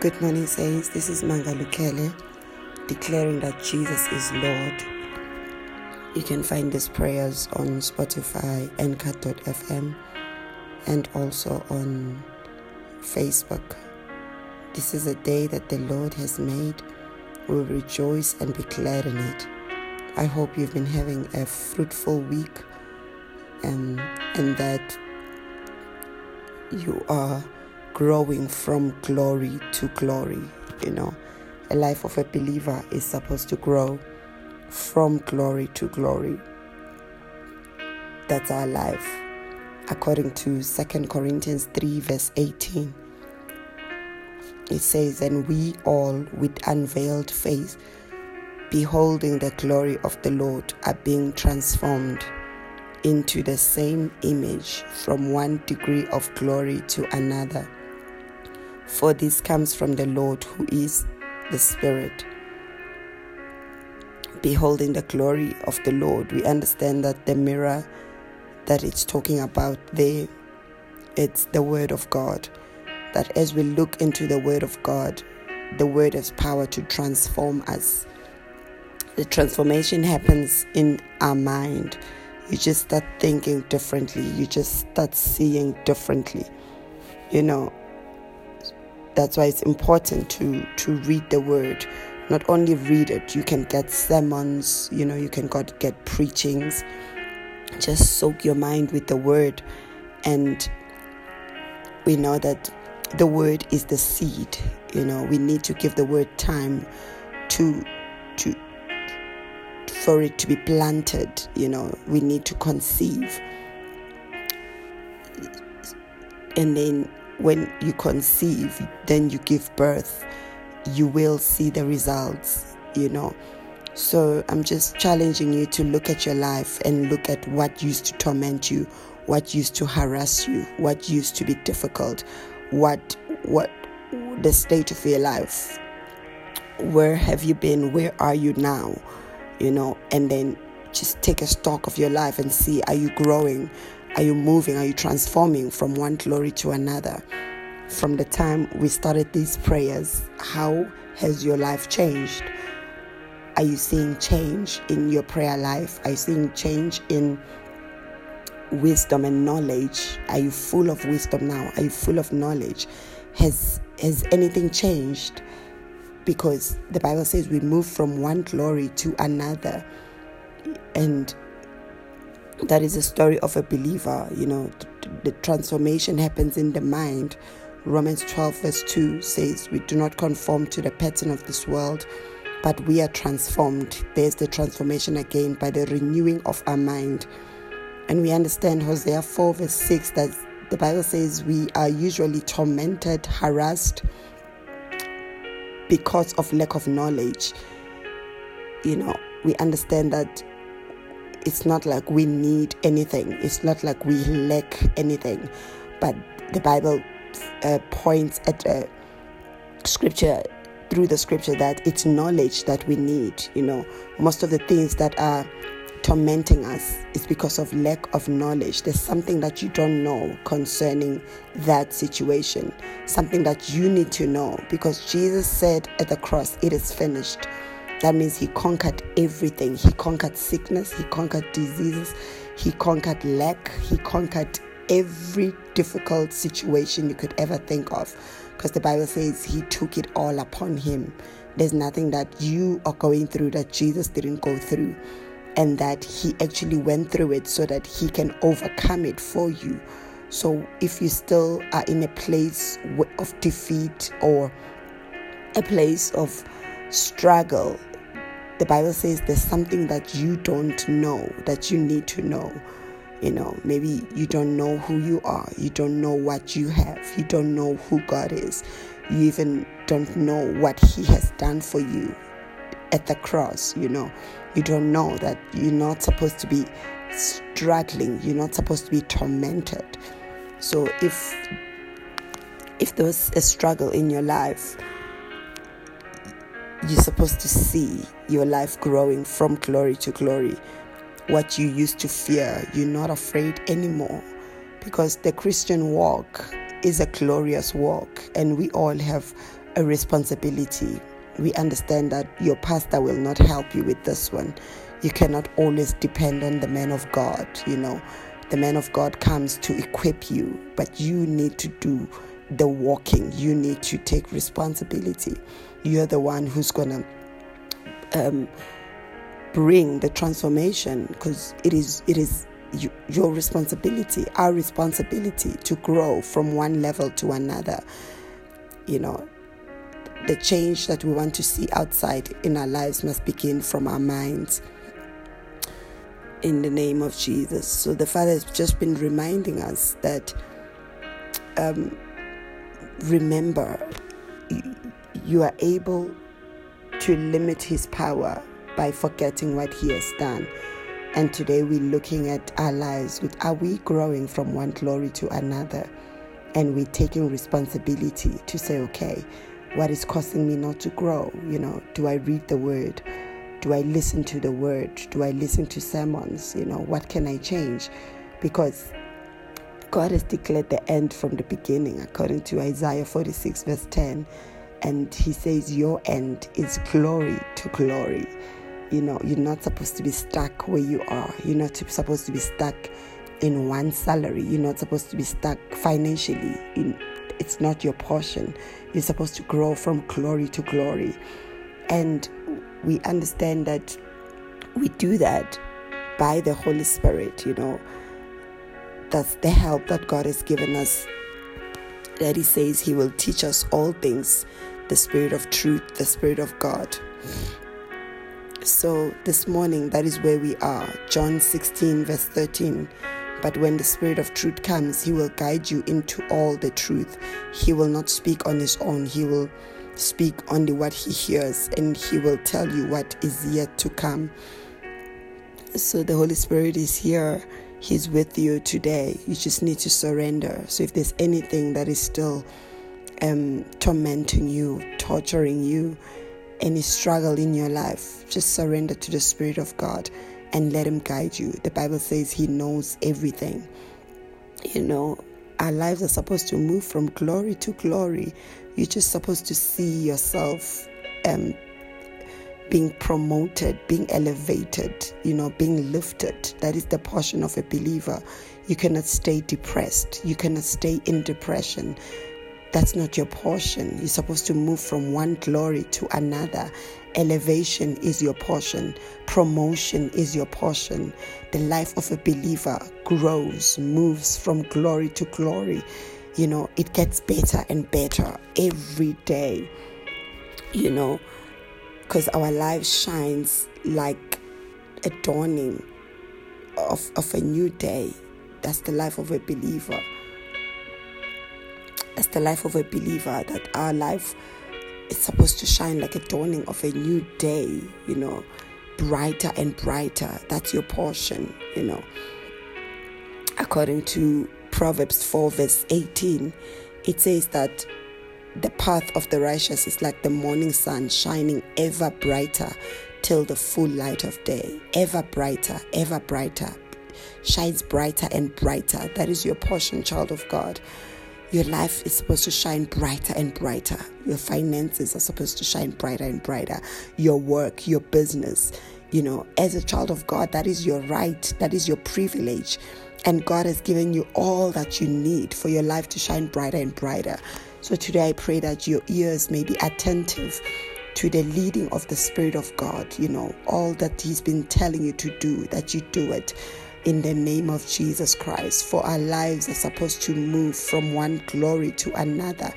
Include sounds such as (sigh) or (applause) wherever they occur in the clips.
Good morning, saints. This is Manga Lukele declaring that Jesus is Lord. You can find these prayers on Spotify, Anchor.fm, and also on Facebook. This is a day that the Lord has made. We'll rejoice and be glad in it. I hope you've been having a fruitful week um, and that you are growing from glory to glory. You know, a life of a believer is supposed to grow from glory to glory. That's our life. According to 2 Corinthians 3, verse 18, it says, And we all, with unveiled face, beholding the glory of the Lord, are being transformed into the same image from one degree of glory to another for this comes from the Lord who is the Spirit. Beholding the glory of the Lord, we understand that the mirror that it's talking about there, it's the Word of God. That as we look into the Word of God, the Word has power to transform us. The transformation happens in our mind. You just start thinking differently, you just start seeing differently. You know, that's why it's important to to read the word. Not only read it you can get sermons you know you can get, get preachings. Just soak your mind with the word. And we know that the word is the seed you know. We need to give the word time to to for it to be planted you know. We need to conceive. And then when you conceive, then you give birth, you will see the results, you know. So I'm just challenging you to look at your life and look at what used to torment you, what used to harass you, what used to be difficult, what what the state of your life. Where have you been? Where are you now? You know, and then just take a stock of your life and see are you growing? Are you moving? Are you transforming from one glory to another? From the time we started these prayers, how has your life changed? Are you seeing change in your prayer life? Are you seeing change in wisdom and knowledge? Are you full of wisdom now? Are you full of knowledge? Has has anything changed? Because the Bible says we move from one glory to another. And that is a story of a believer. You know, the, transformation happens in the mind. Romans 12, verse 2 says, We do not conform to the pattern of this world, but we are transformed. There's the transformation again by the renewing of our mind. And we understand Hosea 4, verse 6 that the Bible says we are usually tormented, harassed because of lack of knowledge. You know, we understand that it's not like we need anything, it's not like we lack anything, but the Bible uh, points at uh, scripture through the scripture that it's knowledge that we need. You know, most of the things that are tormenting us is because of lack of knowledge. There's something that you don't know concerning that situation, something that you need to know because Jesus said at the cross, It is finished. That means he conquered everything. He conquered sickness, he conquered diseases, he conquered lack, he conquered every difficult situation you could ever think of. Because the Bible says he took it all upon him. There's nothing that you are going through that Jesus didn't go through, and that he actually went through it so that he can overcome it for you. So if you still are in a place of defeat or a place of struggle, the Bible says there's something that you don't know that you need to know. You know, maybe you don't know who you are, you don't know what you have, you don't know who God is, you even don't know what He has done for you at the cross. You know, you don't know that you're not supposed to be struggling, you're not supposed to be tormented. So if if there was a struggle in your life, you're supposed to see your life growing from glory to glory. What you used to fear, you're not afraid anymore because the Christian walk is a glorious walk, and we all have a responsibility. We understand that your pastor will not help you with this one. You cannot always depend on the man of God, you know. The man of God comes to equip you, but you need to do the walking. You need to take responsibility. You're the one who's going to um, bring the transformation because it is it is you, your responsibility, our responsibility to grow from one level to another. You know, the change that we want to see outside in our lives must begin from our minds. In the name of Jesus. So the Father has just been reminding us that um, remember, you are able to limit His power by forgetting what He has done. And today we're looking at our lives with are we growing from one glory to another? And we're taking responsibility to say, okay, what is causing me not to grow? You know, do I read the word? Do I listen to the word? Do I listen to sermons? You know, what can I change? Because God has declared the end from the beginning, according to Isaiah 46, verse 10. And He says, Your end is glory to glory. You know, you're not supposed to be stuck where you are. You're not supposed to be stuck in one salary. You're not supposed to be stuck financially. It's not your portion. You're supposed to grow from glory to glory. And we understand that we do that by the Holy Spirit, you know. That's the help that God has given us. That He says He will teach us all things the Spirit of truth, the Spirit of God. So this morning, that is where we are. John 16, verse 13. But when the Spirit of truth comes, He will guide you into all the truth. He will not speak on His own, He will speak only what He hears, and He will tell you what is yet to come. So the Holy Spirit is here. He's with you today. You just need to surrender. So if there's anything that is still um, tormenting you, torturing you, any struggle in your life, just surrender to the Spirit of God and let Him guide you. The Bible says He knows everything. You know, our lives are supposed to move from glory to glory. You're just supposed to see yourself um, being promoted, being elevated, you know, being lifted. That is the portion of a believer. You cannot stay depressed. You cannot stay in depression. That's not your portion. You're supposed to move from one glory to another. Elevation is your portion, promotion is your portion. The life of a believer grows, moves from glory to glory. You know, it gets better and better every day. You know, because our life shines like a dawning of, of a new day. That's the life of a believer as the life of a believer that our life is supposed to shine like a dawning of a new day, you know, brighter and brighter. That's your portion, you know. According to Proverbs 4, verse 18, it says that the path of the righteous is like the morning sun shining ever brighter till the full light of day. Ever brighter, ever brighter. Shines brighter and brighter. That is your portion, child of God. Your life is supposed to shine brighter and brighter. Your finances are supposed to shine brighter and brighter. Your work, your business, you know, as a child of God, that is your right, that is your privilege. And God has given you all that you need for your life to shine brighter and brighter. So today I pray that your ears may be attentive to the leading of the Spirit of God, you know, all that He's been telling you to do, that you do it in the name of Jesus Christ. For our lives are supposed to move from one glory to another.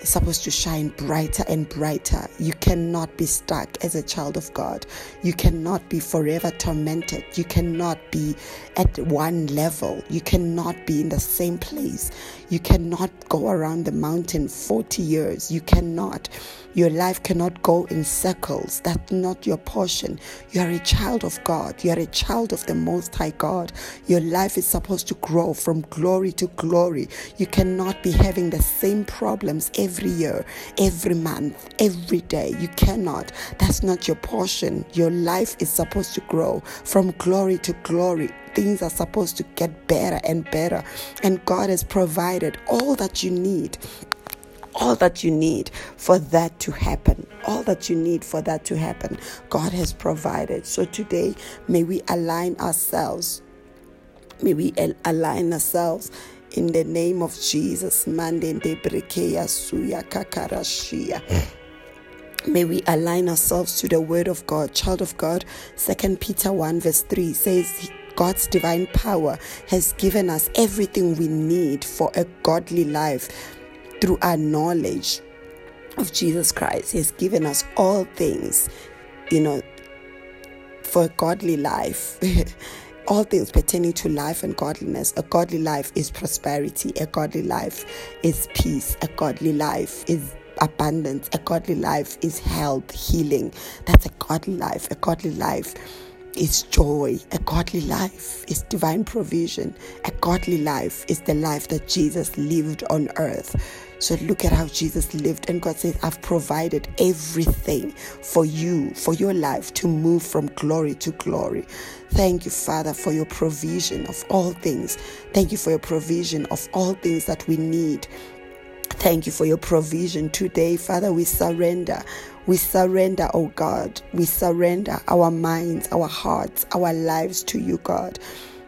It's supposed to shine brighter and brighter. You cannot be stuck as a child of God. You cannot be forever tormented. You cannot be at one level. You cannot be in the same place. You cannot go around the mountain 40 years. You cannot. Your life cannot go in circles. That's not your portion. You are a child of God. You are a child of the Most High God. Your life is supposed to grow from glory to glory. You cannot be having the same problems every year, every month, every day. You cannot. That's not your portion. Your life is supposed to grow from glory to glory things are supposed to get better and better. And God has provided all that you need all that you need for that to happen. All that you need for that to happen, God has provided. So today, may we align ourselves. May we align ourselves in the name of Jesus. May we align ourselves to the word of God. Child of God, Second Peter 1 verse 3 says God's divine power has given us everything we need for a godly life through our knowledge of Jesus Christ. He has given us all things, you know, for a godly life. (laughs) all things pertaining to life and godliness. A godly life is prosperity. A godly life is peace. A godly life is abundance. A godly life is health, healing. That's a godly life. A godly life is joy. A godly life is divine provision. A godly life is the life that Jesus lived on earth. So look at how Jesus lived, and God says, I've provided everything for you, for your life to move from glory to glory. Thank you, Father, for your provision of all things. Thank you for your provision of all things that we need. Thank you for your provision today, Father. We surrender. We surrender, oh God. We surrender our minds, our hearts, our lives to you, God.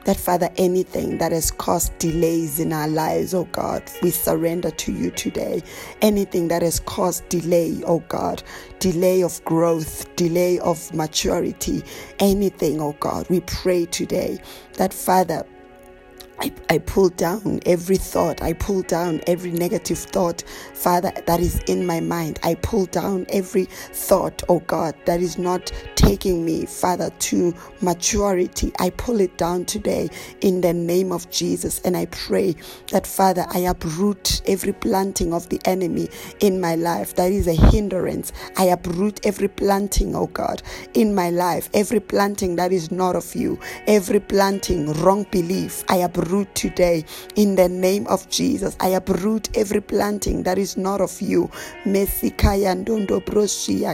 That, Father, anything that has caused delays in our lives, oh God, we surrender to you today. Anything that has caused delay, oh God, delay of growth, delay of maturity, anything, oh God, we pray today that, Father, I, I pull down every thought. I pull down every negative thought, Father, that is in my mind. I pull down every thought, oh God, that is not taking me, Father, to maturity. I pull it down today in the name of Jesus. And I pray that, Father, I uproot every planting of the enemy in my life that is a hindrance. I uproot every planting, oh God, in my life, every planting that is not of you, every planting, wrong belief. I uproot uproot today in the name of Jesus. I uproot every planting that is not of you.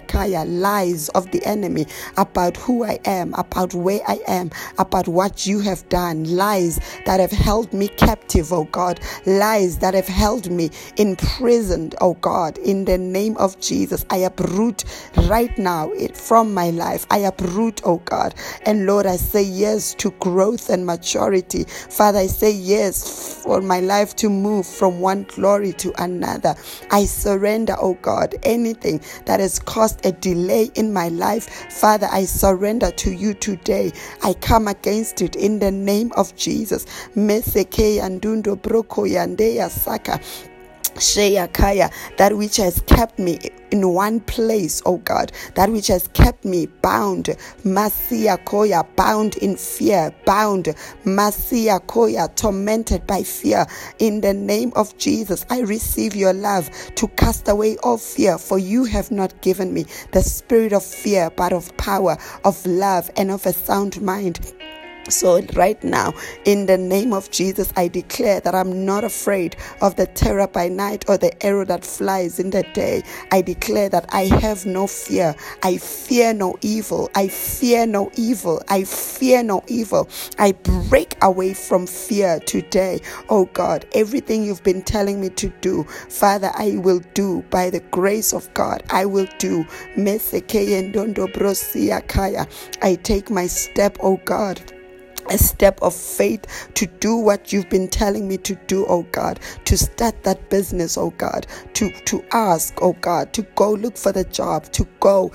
Kaya lies of the enemy about who I am, about where I am, about what you have done. Lies that have held me captive, oh God. Lies that have held me imprisoned, oh God. In the name of Jesus, I uproot right now it from my life. I uproot, oh God. And Lord, I say yes to growth and maturity. Father, I say yes for my life to move from one glory to another. I surrender, oh God, anything that has caused a delay in my life. Father, I surrender to you today. I come against it in the name of Jesus. Sheyakaya, that which has kept me in one place, oh God, that which has kept me bound, Masia Koya, bound in fear, bound, Masia Koya, tormented by fear. In the name of Jesus, I receive your love to cast away all fear, for you have not given me the spirit of fear, but of power, of love, and of a sound mind. So, right now, in the name of Jesus, I declare that I'm not afraid of the terror by night or the arrow that flies in the day. I declare that I have no fear. I fear no evil. I fear no evil. I fear no evil. I break away from fear today. Oh God, everything you've been telling me to do, Father, I will do by the grace of God. I will do. I take my step, oh God a step of faith to do what you've been telling me to do, oh God, to start that business, oh God, to, to ask, oh God, to go look for the job, to go.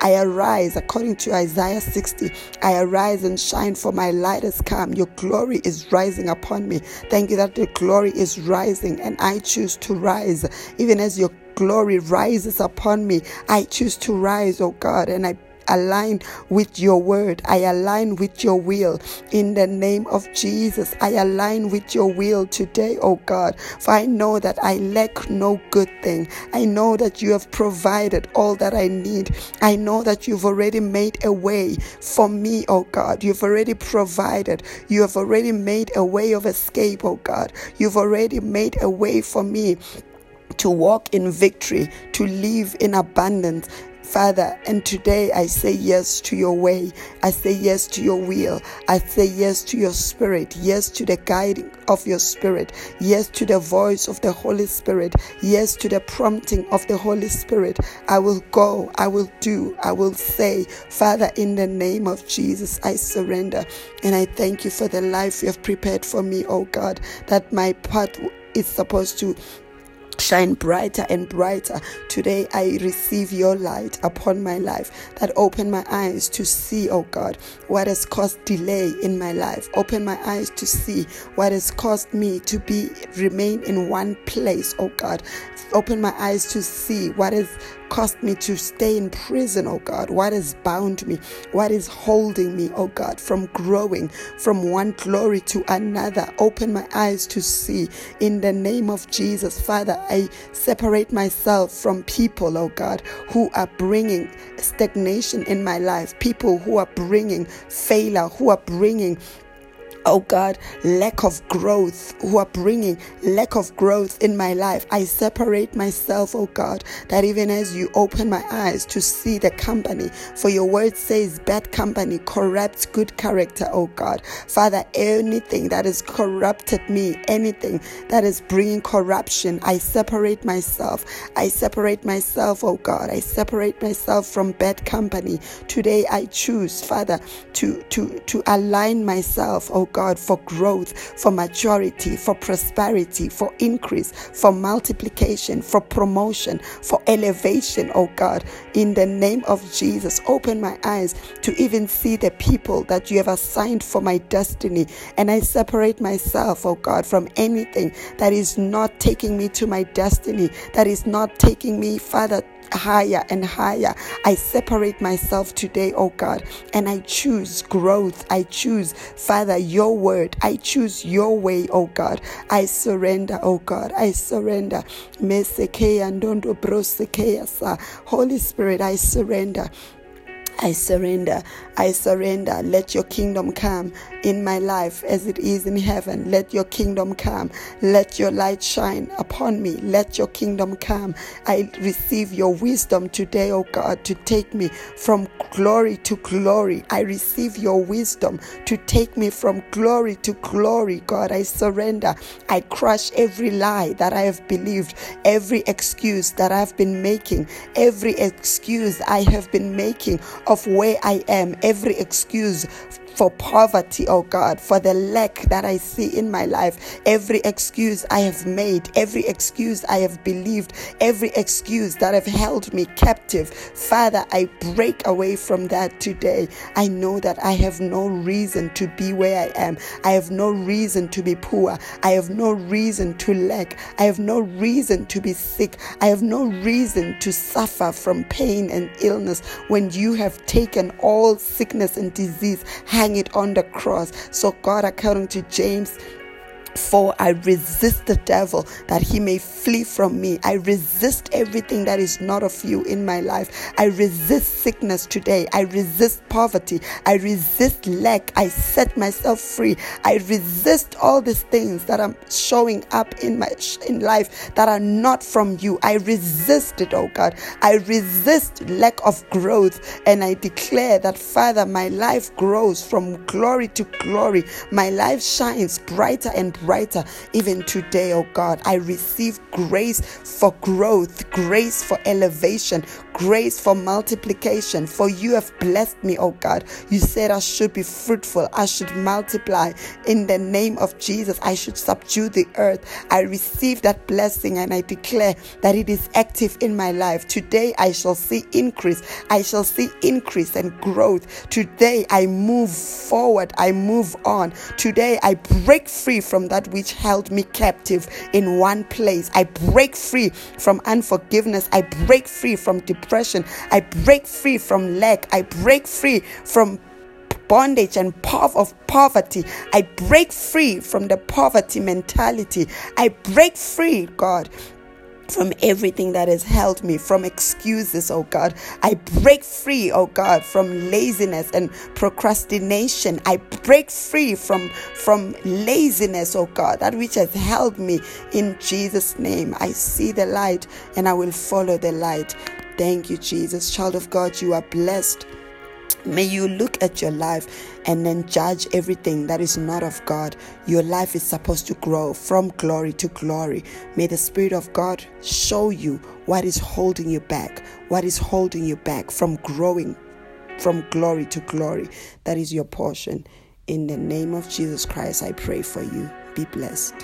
I arise according to Isaiah 60. I arise and shine, for my light has come. Your glory is rising upon me. Thank you that the glory is rising, and I choose to rise, even as your glory rises upon me. I choose to rise, oh God, and I align with your word. I align with your will in the name of Jesus. I align with your will today, oh God. For I know that I lack no good thing. I know that you have provided all that I need. I know that you've already made a way for me, oh God. You've already provided. You have already made a way of escape, oh God. You've already made a way for me to walk in victory, to live in abundance Father, and today I say yes to your way. I say yes to your will. I say yes to your spirit. Yes to the guiding of your spirit. Yes to the voice of the Holy Spirit. Yes to the prompting of the Holy Spirit. I will go. I will do. I will say, Father, in the name of Jesus, I surrender. And I thank you for the life you have prepared for me, oh God, that my path is supposed to shine brighter and brighter. Today I receive your light upon my life that open my eyes to see, oh God, what has caused delay in my life. Open my eyes to see what has caused me to be remain in one place, oh God. Open my eyes to see what has caused me to stay in prison, oh God? What has bound me? What is holding me, oh God, from growing from one glory to another? Open my eyes to see in the name of Jesus. Father, I separate myself from people, oh God, who are bringing stagnation in my life, people who are bringing failure, who are bringing oh God, lack of growth, who are bringing lack of growth in my life. I separate myself, oh God, that even as you open my eyes to see the company, for your word says bad company corrupts good character, oh God. Father, anything that has corrupted me, anything that is bringing corruption, I separate myself. I separate myself, oh God. I separate myself from bad company. Today I choose, Father, to, to, to align myself, oh God, for growth, for maturity, for prosperity, for increase, for multiplication, for promotion, for elevation, oh God. In the name of Jesus, open my eyes to even see the people that you have assigned for my destiny. And I separate myself, oh God, from anything that is not taking me to my destiny, that is not taking me, Father, higher and higher. I separate myself today, oh God, and I choose growth. I choose, Father, your word. I choose your way, oh God. I surrender, oh God. I surrender. Holy Spirit, I surrender. I surrender. I surrender. Let your kingdom come in my life as it is in heaven. Let your kingdom come. Let your light shine upon me. Let your kingdom come. I receive your wisdom today, O oh God, to take me from glory to glory. I receive your wisdom to take me from glory to glory, God. I surrender. I crush every lie that I have believed, every excuse that I've been making, every excuse I have been making of where I am, every excuse for poverty, oh God, for the lack that I see in my life, every excuse I have made, every excuse I have believed, every excuse that have held me captive. Father, I break away from that today. I know that I have no reason to be where I am. I have no reason to be poor. I have no reason to lack. I have no reason to be sick. I have no reason to suffer from pain and illness when you have taken all sickness and disease hang it on the cross. So, God, according to James for I resist the devil that he may flee from me. I resist everything that is not of you in my life. I resist sickness today. I resist poverty. I resist lack. I set myself free. I resist all these things that are showing up in my in life that are not from you. I resist it, oh God. I resist lack of growth and I declare that Father, my life grows from glory to glory. My life shines brighter and brighter even today, oh God. I receive grace for growth, grace for elevation, grace for multiplication. For you have blessed me, oh God. You said I should be fruitful, I should multiply. In the name of Jesus, I should subdue the earth. I receive that blessing and I declare that it is active in my life. Today I shall see increase. I shall see increase and growth. Today I move forward. I move on. Today I break free from that which held me captive in one place. I break free from unforgiveness. I break free from depression. I break free from lack. I break free from bondage and path of poverty. I break free from the poverty mentality. I break free, God, from everything that has held me, from excuses, oh God. I break free, oh God, from laziness and procrastination. I break free from, from laziness, oh God, that which has held me in Jesus' name. I see the light and I will follow the light. Thank you, Jesus. Child of God, you are blessed. May you look at your life and then judge everything that is not of God. Your life is supposed to grow from glory to glory. May the Spirit of God show you what is holding you back, what is holding you back from growing from glory to glory. That is your portion. In the name of Jesus Christ, I pray for you. Be blessed.